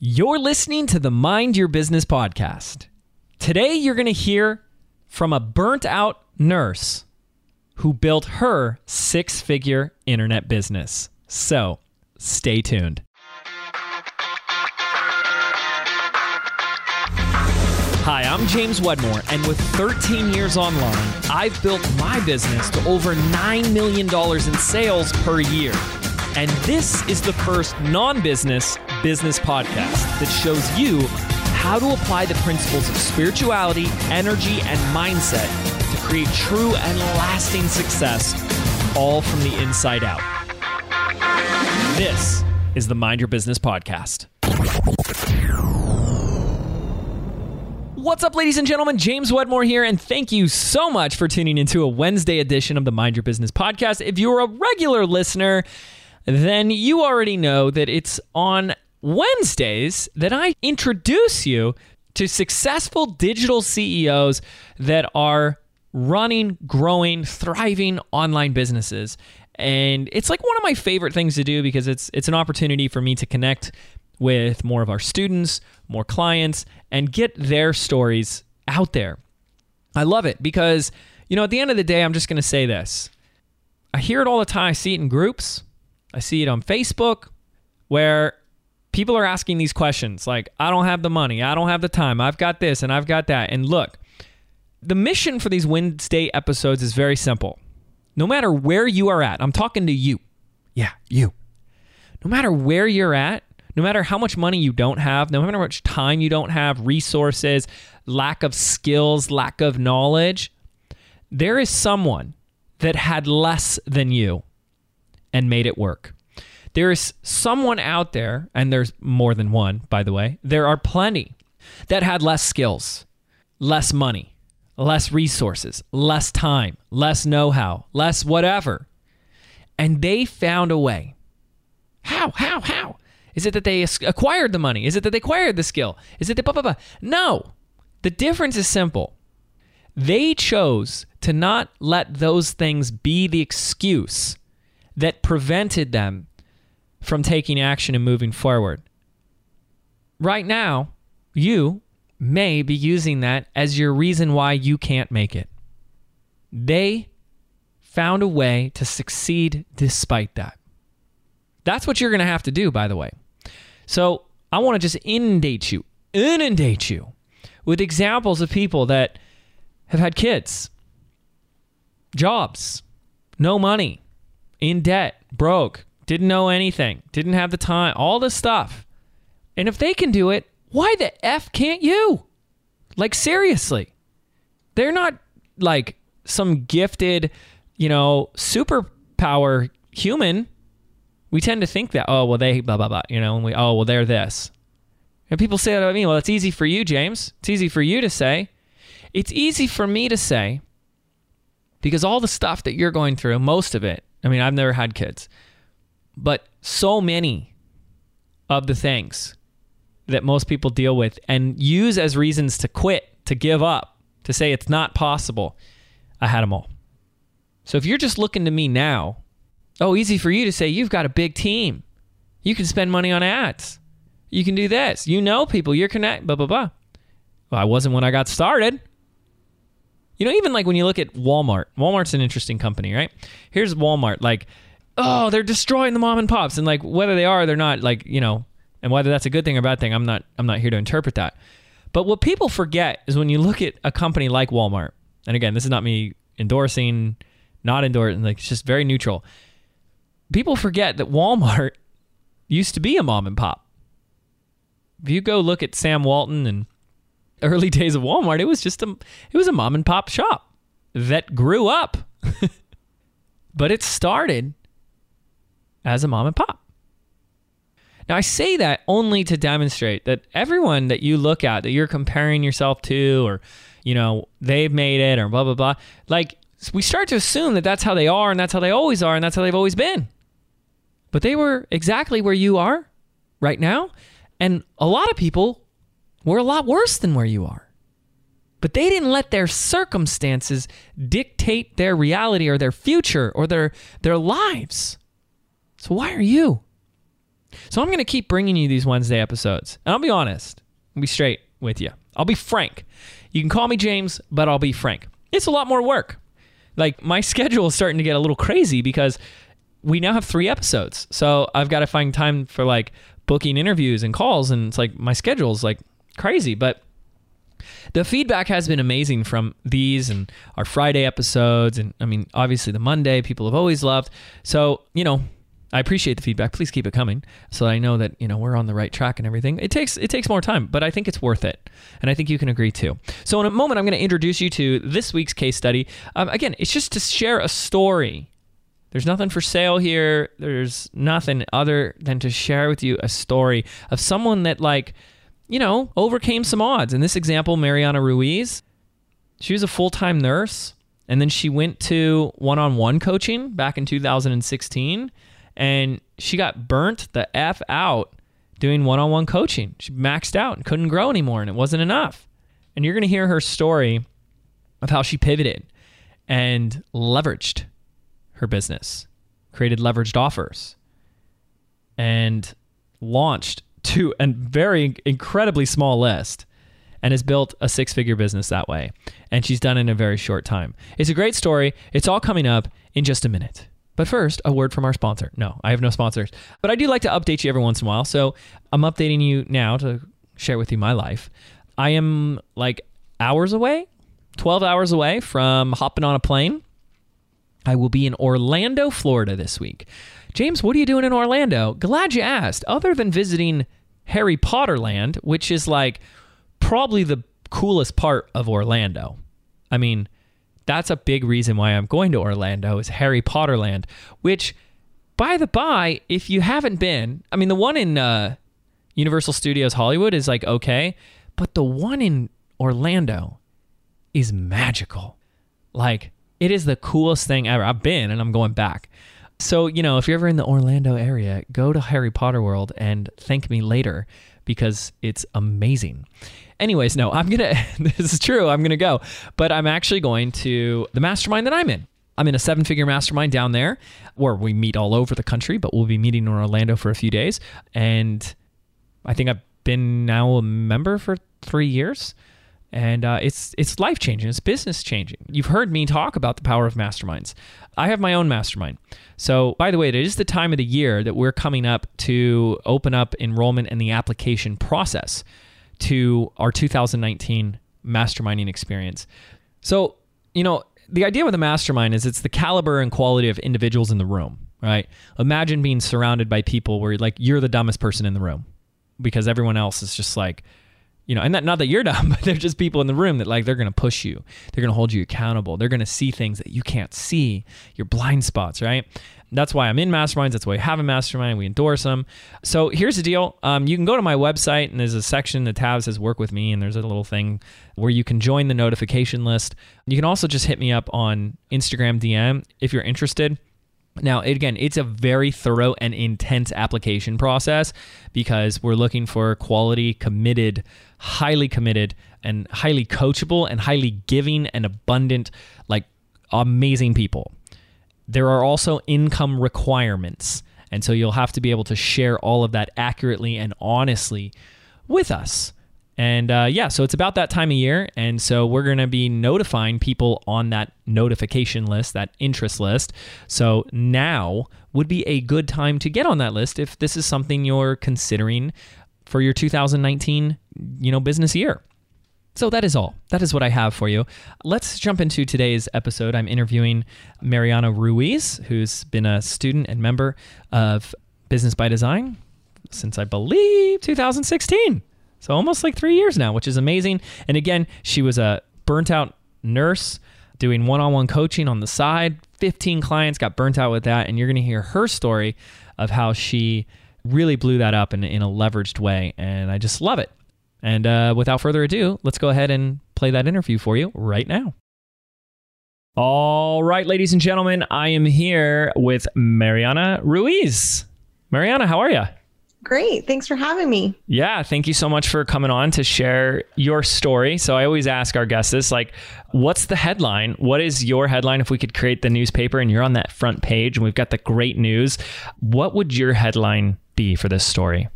You're listening to the Mind Your Business podcast. Today, you're going to hear from a burnt out nurse who built her six figure internet business. So, stay tuned. Hi, I'm James Wedmore, and with 13 years online, I've built my business to over $9 million in sales per year. And this is the first non business business podcast that shows you how to apply the principles of spirituality, energy, and mindset to create true and lasting success, all from the inside out. This is the Mind Your Business podcast. What's up, ladies and gentlemen? James Wedmore here, and thank you so much for tuning into a Wednesday edition of the Mind Your Business podcast. If you're a regular listener, then you already know that it's on Wednesdays that I introduce you to successful digital CEOs that are running, growing, thriving online businesses. And it's like one of my favorite things to do because it's it's an opportunity for me to connect with more of our students, more clients, and get their stories out there. I love it because, you know, at the end of the day, I'm just going to say this. I hear it all the time. I see it in groups. I see it on Facebook where people are asking these questions like, I don't have the money, I don't have the time, I've got this and I've got that. And look, the mission for these Wednesday episodes is very simple. No matter where you are at, I'm talking to you. Yeah, you. No matter where you're at, no matter how much money you don't have, no matter how much time you don't have, resources, lack of skills, lack of knowledge, there is someone that had less than you and made it work. There is someone out there, and there's more than one, by the way, there are plenty that had less skills, less money, less resources, less time, less know how, less whatever. And they found a way. How? How? How? Is it that they acquired the money? Is it that they acquired the skill? Is it that blah, blah, blah? No. The difference is simple. They chose to not let those things be the excuse that prevented them from taking action and moving forward. Right now, you may be using that as your reason why you can't make it. They found a way to succeed despite that. That's what you're going to have to do, by the way. So I want to just inundate you, inundate you with examples of people that have had kids, jobs, no money, in debt, broke, didn't know anything, didn't have the time, all this stuff. And if they can do it, why the F can't you? Like, seriously. They're not like some gifted, you know, superpower human. We tend to think that, oh, well, they blah, blah, blah, you know, and we, oh, well, they're this. And people say that about me. Well, it's easy for you, James. It's easy for you to say. It's easy for me to say because all the stuff that you're going through, most of it, I mean, I've never had kids, but so many of the things that most people deal with and use as reasons to quit, to give up, to say it's not possible, I had them all. So if you're just looking to me now, oh, easy for you to say you've got a big team. You can spend money on ads. You can do this. You know people. You're connect. Blah blah blah. Well, I wasn't when I got started. You know, even like when you look at Walmart, Walmart's an interesting company, right? Here's Walmart, like, oh, they're destroying the mom and pops, and like whether they are, they're not, like you know, and whether that's a good thing or bad thing, I'm not, I'm not here to interpret that. But what people forget is when you look at a company like Walmart, and again, this is not me endorsing, not endorsing, like it's just very neutral. People forget that Walmart used to be a mom and pop. If you go look at Sam Walton and early days of Walmart, it was just a it was a mom and pop shop that grew up. but it started as a mom and pop. Now I say that only to demonstrate that everyone that you look at that you're comparing yourself to or you know, they've made it or blah blah blah, like we start to assume that that's how they are and that's how they always are and that's how they've always been. But they were exactly where you are right now. And a lot of people were a lot worse than where you are. But they didn't let their circumstances dictate their reality or their future or their, their lives. So why are you? So I'm going to keep bringing you these Wednesday episodes. And I'll be honest, I'll be straight with you. I'll be frank. You can call me James, but I'll be frank. It's a lot more work. Like my schedule is starting to get a little crazy because we now have three episodes. So I've got to find time for like booking interviews and calls. And it's like my schedule's like crazy. But the feedback has been amazing from these and our Friday episodes. And I mean, obviously the Monday people have always loved. So, you know, I appreciate the feedback. Please keep it coming so I know that, you know, we're on the right track and everything. It takes it takes more time, but I think it's worth it. And I think you can agree too. So in a moment I'm going to introduce you to this week's case study. Um, again, it's just to share a story. There's nothing for sale here. There's nothing other than to share with you a story of someone that like you know, overcame some odds. In this example, Mariana Ruiz, she was a full time nurse, and then she went to one on one coaching back in 2016, and she got burnt the F out doing one on one coaching. She maxed out and couldn't grow anymore, and it wasn't enough. And you're going to hear her story of how she pivoted and leveraged her business, created leveraged offers, and launched to a very incredibly small list and has built a six figure business that way. And she's done it in a very short time. It's a great story. It's all coming up in just a minute. But first, a word from our sponsor. No, I have no sponsors, but I do like to update you every once in a while. So I'm updating you now to share with you my life. I am like hours away, 12 hours away from hopping on a plane. I will be in Orlando, Florida this week. James, what are you doing in Orlando? Glad you asked. Other than visiting Harry Potter Land, which is like probably the coolest part of Orlando. I mean, that's a big reason why I'm going to Orlando is Harry Potter Land, which by the by, if you haven't been, I mean the one in uh, Universal Studios Hollywood is like okay, but the one in Orlando is magical. Like it is the coolest thing ever. I've been and I'm going back. So, you know, if you're ever in the Orlando area, go to Harry Potter World and thank me later because it's amazing. Anyways, no, I'm going to, this is true, I'm going to go, but I'm actually going to the mastermind that I'm in. I'm in a seven figure mastermind down there where we meet all over the country, but we'll be meeting in Orlando for a few days. And I think I've been now a member for three years and uh, it's it's life changing. It's business changing. You've heard me talk about the power of masterminds. I have my own mastermind. So, by the way, it is the time of the year that we're coming up to open up enrollment and the application process to our 2019 masterminding experience. So, you know, the idea with a mastermind is it's the caliber and quality of individuals in the room, right? Imagine being surrounded by people where like you're the dumbest person in the room because everyone else is just like you know, and that, not that you're dumb, but they're just people in the room that like they're going to push you. They're going to hold you accountable. They're going to see things that you can't see, your blind spots, right? That's why I'm in masterminds. That's why we have a mastermind. We endorse them. So here's the deal. Um, you can go to my website and there's a section, the tab says work with me. And there's a little thing where you can join the notification list. You can also just hit me up on Instagram DM if you're interested. Now, again, it's a very thorough and intense application process because we're looking for quality, committed, highly committed, and highly coachable and highly giving and abundant, like amazing people. There are also income requirements. And so you'll have to be able to share all of that accurately and honestly with us. And uh, yeah, so it's about that time of year. And so we're going to be notifying people on that notification list, that interest list. So now would be a good time to get on that list if this is something you're considering for your 2019, you know, business year. So that is all. That is what I have for you. Let's jump into today's episode. I'm interviewing Mariana Ruiz, who's been a student and member of Business by Design since I believe 2016. So almost like three years now, which is amazing. And again, she was a burnt out nurse doing one on one coaching on the side. 15 clients got burnt out with that. And you're going to hear her story of how she really blew that up in, in a leveraged way. And I just love it. And uh, without further ado, let's go ahead and play that interview for you right now. All right, ladies and gentlemen, I am here with Mariana Ruiz. Mariana, how are you? Great. Thanks for having me. Yeah. Thank you so much for coming on to share your story. So I always ask our guests this like, what's the headline? What is your headline? If we could create the newspaper and you're on that front page and we've got the great news, what would your headline be for this story?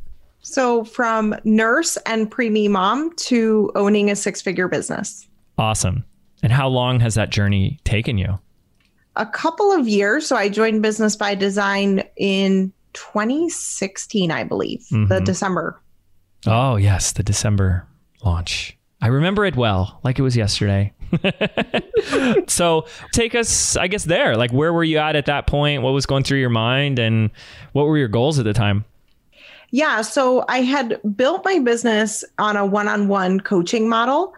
So, from nurse and preemie mom to owning a six figure business. Awesome. And how long has that journey taken you? A couple of years. So, I joined Business by Design in 2016, I believe, mm-hmm. the December. Oh, yes, the December launch. I remember it well, like it was yesterday. so take us, I guess, there. Like, where were you at at that point? What was going through your mind, and what were your goals at the time? Yeah, so I had built my business on a one on one coaching model.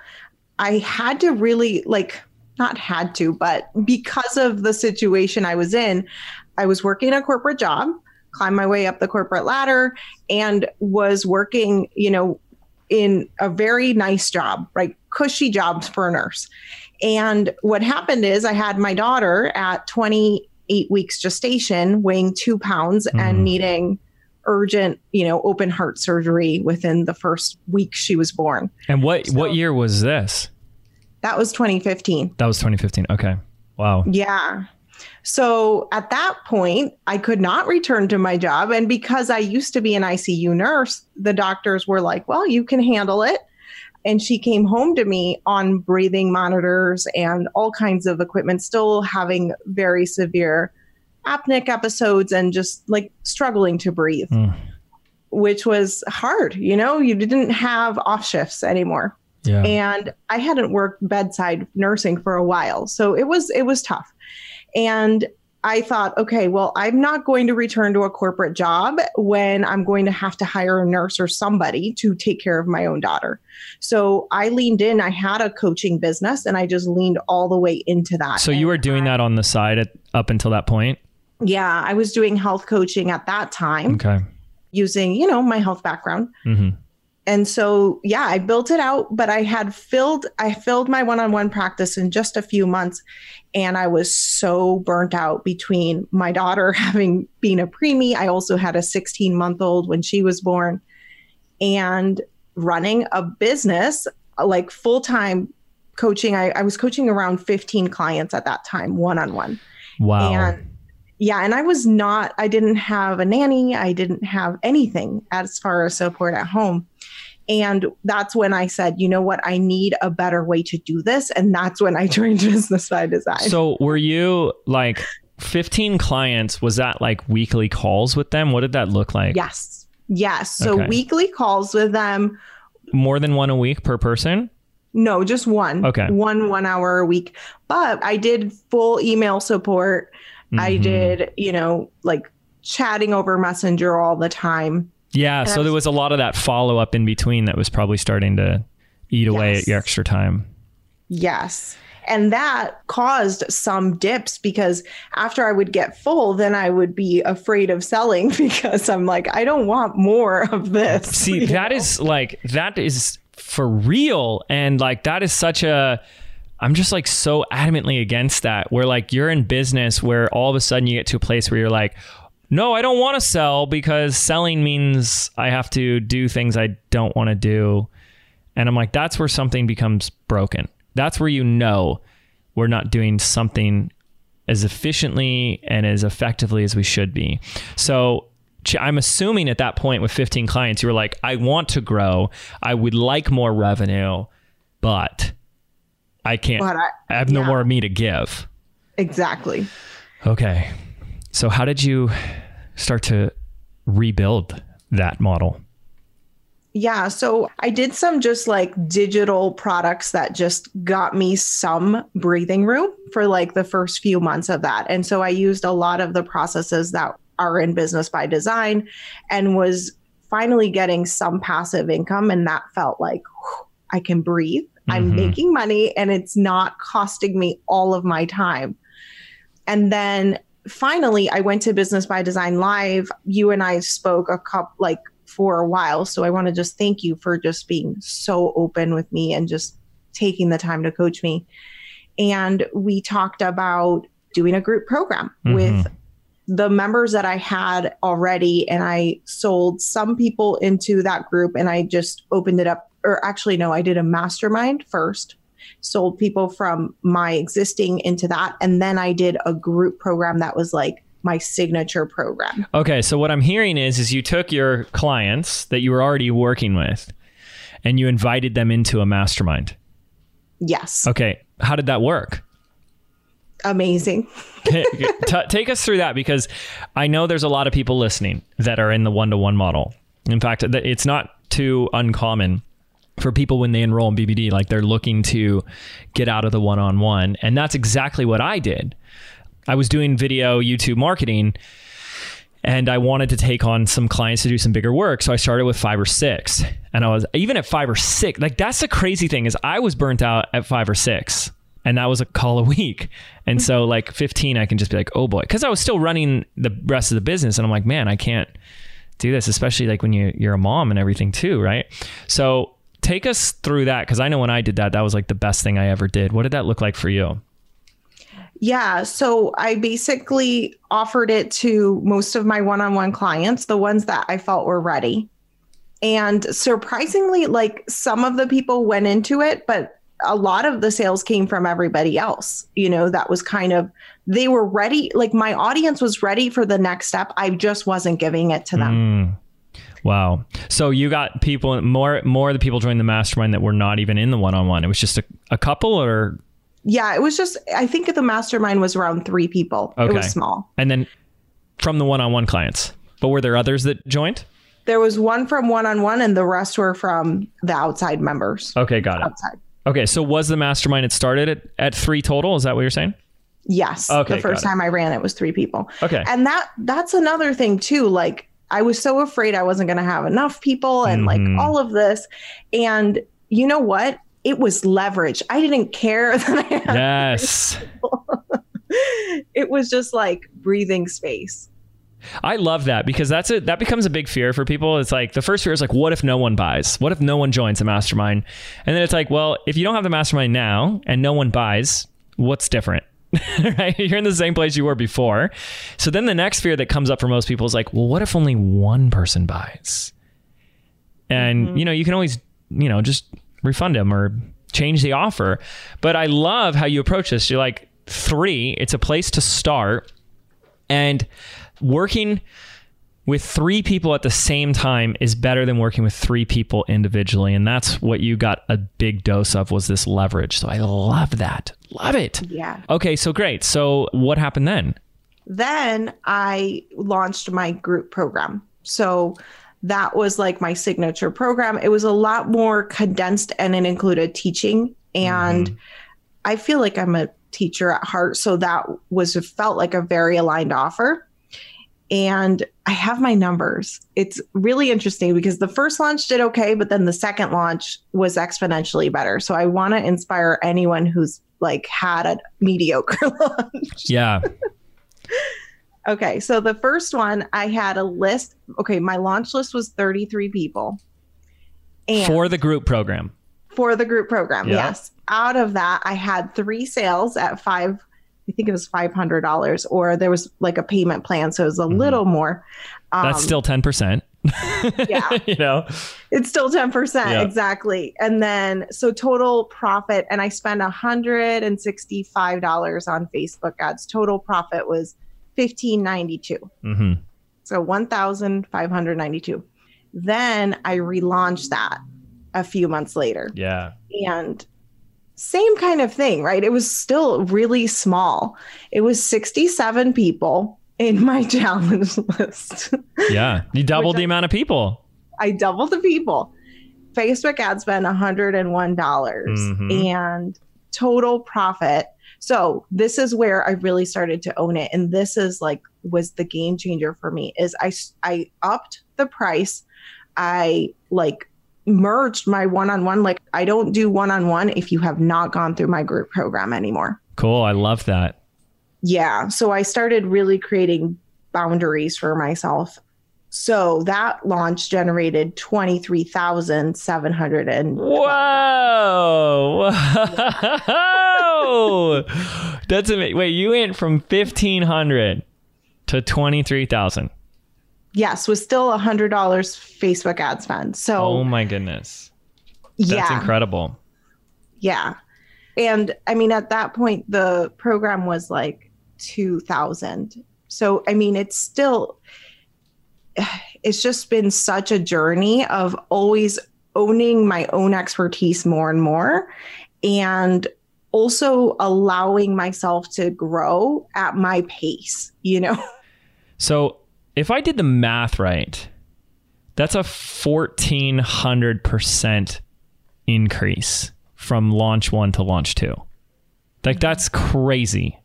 I had to really, like, not had to, but because of the situation I was in, I was working a corporate job, climbed my way up the corporate ladder, and was working, you know, in a very nice job, right? Cushy jobs for a nurse. And what happened is I had my daughter at 28 weeks gestation, weighing two pounds mm. and needing urgent, you know, open heart surgery within the first week she was born. And what so, what year was this? That was 2015. That was 2015. Okay. Wow. Yeah. So at that point, I could not return to my job. And because I used to be an ICU nurse, the doctors were like, well, you can handle it. And she came home to me on breathing monitors and all kinds of equipment, still having very severe apneic episodes and just like struggling to breathe, mm. which was hard. You know, you didn't have off shifts anymore. Yeah. And I hadn't worked bedside nursing for a while. So it was it was tough. And I thought, okay, well, I'm not going to return to a corporate job when I'm going to have to hire a nurse or somebody to take care of my own daughter. So I leaned in. I had a coaching business and I just leaned all the way into that. So you were doing I, that on the side at, up until that point? Yeah, I was doing health coaching at that time. Okay. Using, you know, my health background. Mm-hmm and so yeah i built it out but i had filled i filled my one-on-one practice in just a few months and i was so burnt out between my daughter having been a preemie i also had a 16 month old when she was born and running a business uh, like full-time coaching. I, I was coaching around 15 clients at that time one-on-one. Wow. And yeah and i was not i didn't have a nanny i didn't have anything as far as support at home and that's when I said, you know what, I need a better way to do this. And that's when I joined Business by Design. So were you like 15 clients? Was that like weekly calls with them? What did that look like? Yes. Yes. So okay. weekly calls with them. More than one a week per person? No, just one. Okay. One one hour a week. But I did full email support. Mm-hmm. I did, you know, like chatting over Messenger all the time. Yeah, so there was a lot of that follow up in between that was probably starting to eat away yes. at your extra time. Yes. And that caused some dips because after I would get full, then I would be afraid of selling because I'm like, I don't want more of this. See, that know? is like, that is for real. And like, that is such a, I'm just like so adamantly against that. Where like you're in business where all of a sudden you get to a place where you're like, no, I don't want to sell because selling means I have to do things I don't want to do. And I'm like, that's where something becomes broken. That's where you know we're not doing something as efficiently and as effectively as we should be. So I'm assuming at that point with 15 clients, you were like, I want to grow. I would like more revenue, but I can't, but I, I, have no more of me to give. Exactly. Okay. So how did you start to rebuild that model? Yeah, so I did some just like digital products that just got me some breathing room for like the first few months of that. And so I used a lot of the processes that are in business by design and was finally getting some passive income. And that felt like whew, I can breathe. Mm-hmm. I'm making money and it's not costing me all of my time. And then finally, I went to Business by Design Live. You and I spoke a couple, like for a while. So I want to just thank you for just being so open with me and just taking the time to coach me. And we talked about doing a group program mm-hmm. with the members that I had already. And I sold some people into that group and I just opened it up. Or actually, no, I did a mastermind first sold people from my existing into that. And then I did a group program that was like my signature program. Okay, so what I'm hearing is is you took your clients that you were already working with and you invited them into a mastermind. Yes. Okay, how did that work? Amazing. T- take us through that because I know there's a lot of people listening that are in the one-to-one model. In fact, it's not too uncommon for people when they enroll in BBD like they're looking to get out of the one-on-one and that's exactly what I did. I was doing video YouTube marketing and I wanted to take on some clients to do some bigger work. So I started with five or six. And I was even at five or six, like that's the crazy thing is I was burnt out at five or six. And that was a call a week. And so like 15, I can just be like, oh boy. Cause I was still running the rest of the business. And I'm like, man, I can't do this, especially like when you, you're a mom and everything too, right? So take us through that. Cause I know when I did that, that was like the best thing I ever did. What did that look like for you? Yeah. So I basically offered it to most of my one on one clients, the ones that I felt were ready. And surprisingly, like some of the people went into it, but a lot of the sales came from everybody else. You know, that was kind of, they were ready. Like my audience was ready for the next step. I just wasn't giving it to them. Mm. Wow. So you got people more more of the people joined the mastermind that were not even in the one on one. It was just a, a couple or yeah, it was just I think the mastermind was around three people. Okay. It was small. And then from the one-on-one clients. But were there others that joined? There was one from one-on-one and the rest were from the outside members. Okay, got it. Outside. Okay, so was the mastermind it started at, at three total? Is that what you're saying? Yes. Okay. The first time I ran it was three people. Okay. And that that's another thing too. Like I was so afraid I wasn't gonna have enough people and mm-hmm. like all of this. And you know what? it was leverage. I didn't care that I had Yes. it was just like breathing space. I love that because that's it. That becomes a big fear for people. It's like the first fear is like, what if no one buys? What if no one joins a mastermind? And then it's like, well, if you don't have the mastermind now and no one buys, what's different? right? You're in the same place you were before. So then the next fear that comes up for most people is like, well, what if only one person buys? And mm-hmm. you know, you can always, you know, just refund them or change the offer. But I love how you approach this. You're like, three, it's a place to start. And working with three people at the same time is better than working with three people individually. And that's what you got a big dose of was this leverage. So I love that. Love it. Yeah. Okay, so great. So what happened then? Then I launched my group program. So that was like my signature program. It was a lot more condensed and it included teaching. And mm-hmm. I feel like I'm a teacher at heart. So that was felt like a very aligned offer. And I have my numbers. It's really interesting because the first launch did okay, but then the second launch was exponentially better. So I want to inspire anyone who's like had a mediocre launch. Yeah. Okay, so the first one I had a list. Okay, my launch list was 33 people. And for the group program. For the group program, yeah. yes. Out of that, I had three sales at five, I think it was $500, or there was like a payment plan. So it was a mm-hmm. little more. Um, That's still 10%. yeah. you know, it's still 10%. Yeah. Exactly. And then, so total profit, and I spent $165 on Facebook ads. Total profit was 1592. Mm-hmm. So 1592. Then I relaunched that a few months later. Yeah. And same kind of thing, right? It was still really small. It was 67 people in my challenge list. Yeah. You doubled the I, amount of people. I doubled the people. Facebook ad spend $101 mm-hmm. and total profit so this is where I really started to own it. And this is like was the game changer for me is I I upped the price. I like merged my one-on-one like I don't do one-on-one if you have not gone through my group program anymore. Cool. I love that. Yeah. So I started really creating boundaries for myself. So that launch generated 23,700 and Whoa. That's amazing. Wait, you went from 1500 to 23,000. Yes, was still a $100 Facebook ad spend. So Oh my goodness. That's yeah. incredible. Yeah. And I mean at that point the program was like 2000. So, I mean, it's still, it's just been such a journey of always owning my own expertise more and more and also allowing myself to grow at my pace, you know? So, if I did the math right, that's a 1400% increase from launch one to launch two. Like, that's crazy.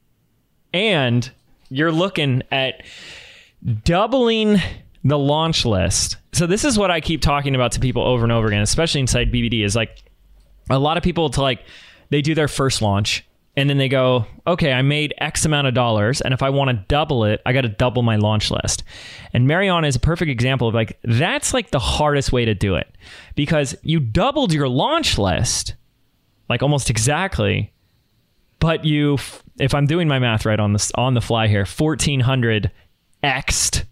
And you're looking at doubling the launch list. So, this is what I keep talking about to people over and over again, especially inside BBD, is like a lot of people to like, they do their first launch and then they go, okay, I made X amount of dollars, and if I want to double it, I got to double my launch list. And Mariana is a perfect example of like that's like the hardest way to do it because you doubled your launch list, like almost exactly, but you, if I'm doing my math right on this on the fly here, fourteen hundred xed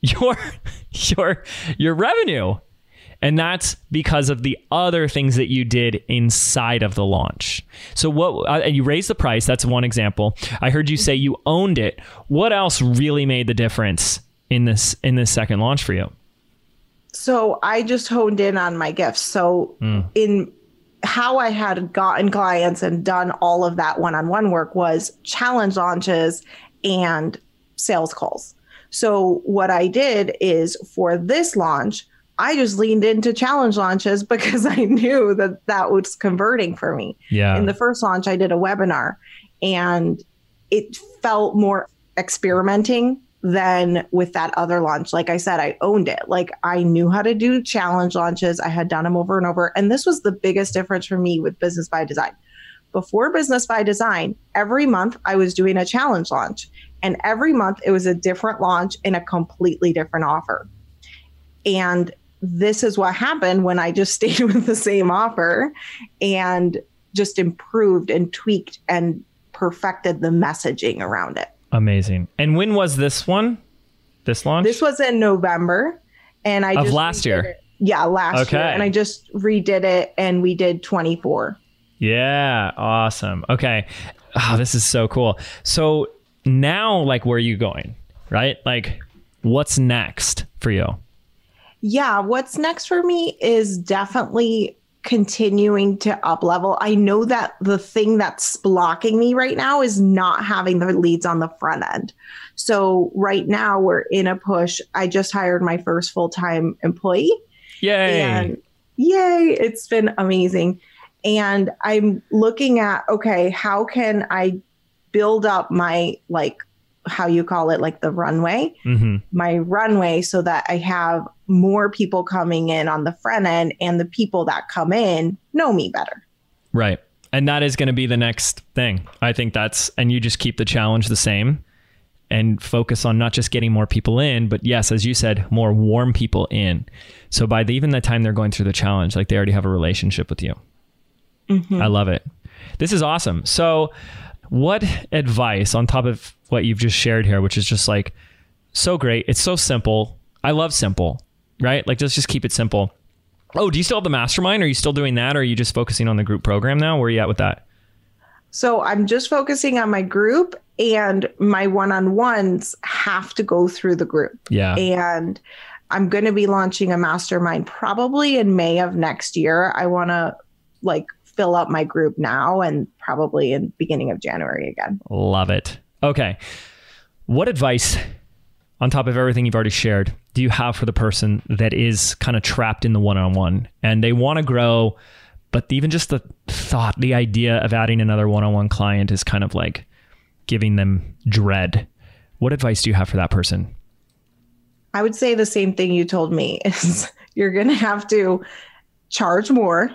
your your your revenue and that's because of the other things that you did inside of the launch. So what uh, you raised the price, that's one example. I heard you say you owned it. What else really made the difference in this in this second launch for you? So I just honed in on my gifts. So mm. in how I had gotten clients and done all of that one-on-one work was challenge launches and sales calls. So what I did is for this launch, I just leaned into challenge launches because I knew that that was converting for me. Yeah. In the first launch, I did a webinar and it felt more experimenting than with that other launch. Like I said, I owned it. Like I knew how to do challenge launches. I had done them over and over. And this was the biggest difference for me with Business by Design. Before Business by Design, every month I was doing a challenge launch. And every month it was a different launch and a completely different offer. And this is what happened when I just stayed with the same offer and just improved and tweaked and perfected the messaging around it. Amazing. And when was this one? This launch? This was in November. And I of last year. It. Yeah, last okay. year. And I just redid it and we did 24. Yeah, awesome. Okay. Oh, this is so cool. So now like where are you going? Right? Like what's next for you? Yeah, what's next for me is definitely continuing to up level. I know that the thing that's blocking me right now is not having the leads on the front end. So right now we're in a push. I just hired my first full-time employee. Yay. And yay, it's been amazing. And I'm looking at okay, how can I build up my like how you call it, like the runway, mm-hmm. my runway, so that I have more people coming in on the front end and the people that come in know me better. Right. And that is going to be the next thing. I think that's, and you just keep the challenge the same and focus on not just getting more people in, but yes, as you said, more warm people in. So by the, even the time they're going through the challenge, like they already have a relationship with you. Mm-hmm. I love it. This is awesome. So, what advice on top of what you've just shared here, which is just like so great. It's so simple. I love simple, right? Like let's just keep it simple. Oh, do you still have the mastermind? Are you still doing that? Or are you just focusing on the group program now? Where are you at with that? So I'm just focusing on my group and my one-on-ones have to go through the group. Yeah. And I'm going to be launching a mastermind probably in May of next year. I want to like fill up my group now and probably in beginning of January again. Love it. Okay. What advice on top of everything you've already shared do you have for the person that is kind of trapped in the one-on-one and they want to grow but even just the thought the idea of adding another one-on-one client is kind of like giving them dread. What advice do you have for that person? I would say the same thing you told me is you're going to have to charge more.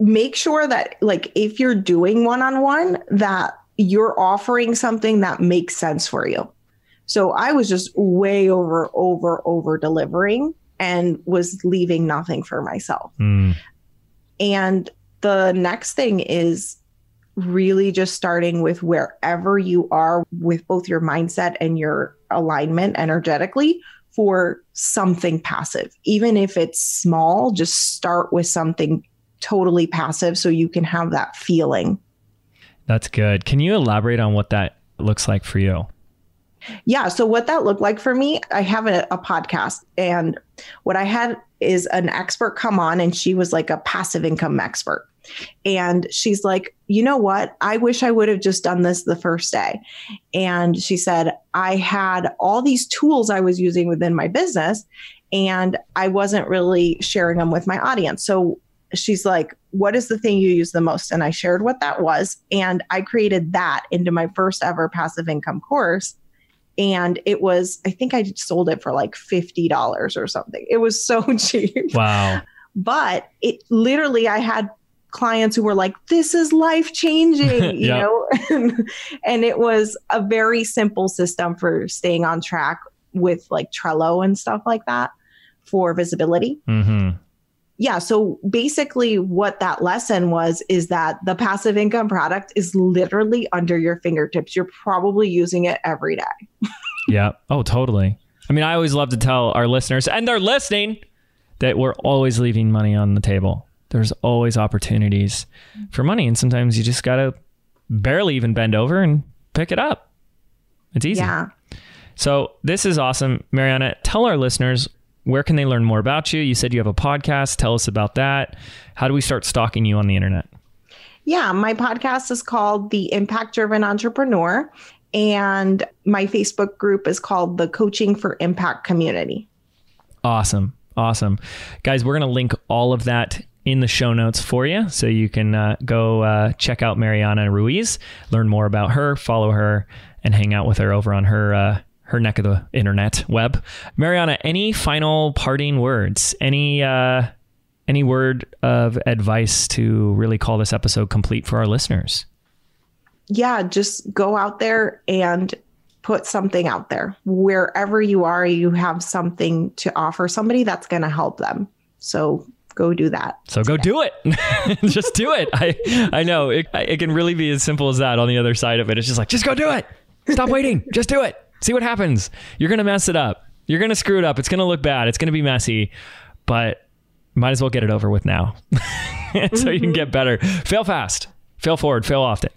Make sure that like if you're doing one-on-one that you're offering something that makes sense for you so i was just way over over over delivering and was leaving nothing for myself mm. and the next thing is really just starting with wherever you are with both your mindset and your alignment energetically for something passive even if it's small just start with something totally passive so you can have that feeling. That's good. Can you elaborate on what that looks like for you? Yeah. So, what that looked like for me, I have a, a, podcast, and what I had is an expert come on, and she was like a passive income expert. And she's like, you know what? I wish I would have just done this the first day. And she said, I had all these tools I was using within my business, and I wasn't really sharing them with my audience. So, she's like, What is the thing you use the most? And I shared what that was. And I created that into my first ever passive income course. And it was i think i sold it for like $50 or something. It was so cheap. Wow. But it literally i had clients who were like this is life changing you know? And it was a very simple system for staying on track with like trello and stuff like that for visibility. Mm-hmm yeah so basically what that lesson was is that the passive income product is literally under your fingertips. You're probably using it every day. Yeah. Oh totally. I mean i always love to tell our listeners and they're listening that we're always leaving money on the table. There's always opportunities for money and sometimes you just gotta barely even bend over and pick it up. It's easy. Yeah. So this is awesome mariana. Tell our listeners where can they learn more about you? You said you have a podcast. Tell us about that. How do we start stalking you on the internet? Yeah, my podcast is called The Impact Driven Entrepreneur, and my Facebook group is called the Coaching for Impact Community. Awesome. Awesome. Guys, we're going to link all of that in the show notes for you so you can uh, go uh, check out Mariana Ruiz, learn more about her, follow her, and hang out with her over on her uh, her neck of the internet web. Mariana, any final parting words? Any uh, any word of advice to really call this episode complete for our listeners? Yeah, just go out there and put something out there. Wherever you are, you have something to offer somebody that's going to help them. So go do that. So go do it. just do it. I I know it, it can really be as simple as that on the other side of it. It's just like just go do it. Stop waiting. Just do it. See what happens. You're going to mess it up. You're going to screw it up. It's going to look bad. It's going to be messy, but might as well get it over with now so you can get better. Fail fast. Fail forward, fail often.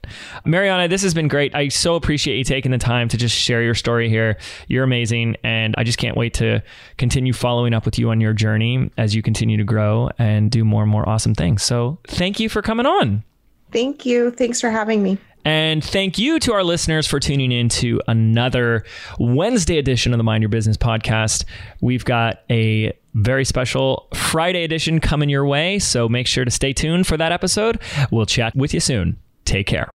Mariana, this has been great. I so appreciate you taking the time to just share your story here. You're amazing. And I just can't wait to continue following up with you on your journey as you continue to grow and do more and more awesome things. So thank you for coming on. Thank you. Thanks for having me. And thank you to our listeners for tuning in to another Wednesday edition of the Mind Your Business podcast. We've got a very special Friday edition coming your way, so make sure to stay tuned for that episode. We'll chat with you soon. Take care.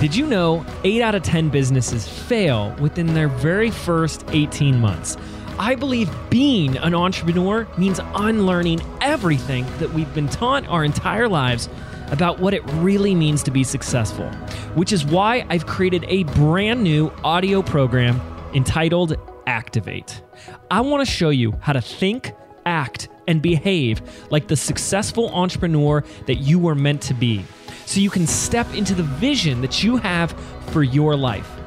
Did you know 8 out of 10 businesses fail within their very first 18 months? I believe being an entrepreneur means unlearning everything that we've been taught our entire lives about what it really means to be successful, which is why I've created a brand new audio program entitled Activate. I want to show you how to think, act, and behave like the successful entrepreneur that you were meant to be so you can step into the vision that you have for your life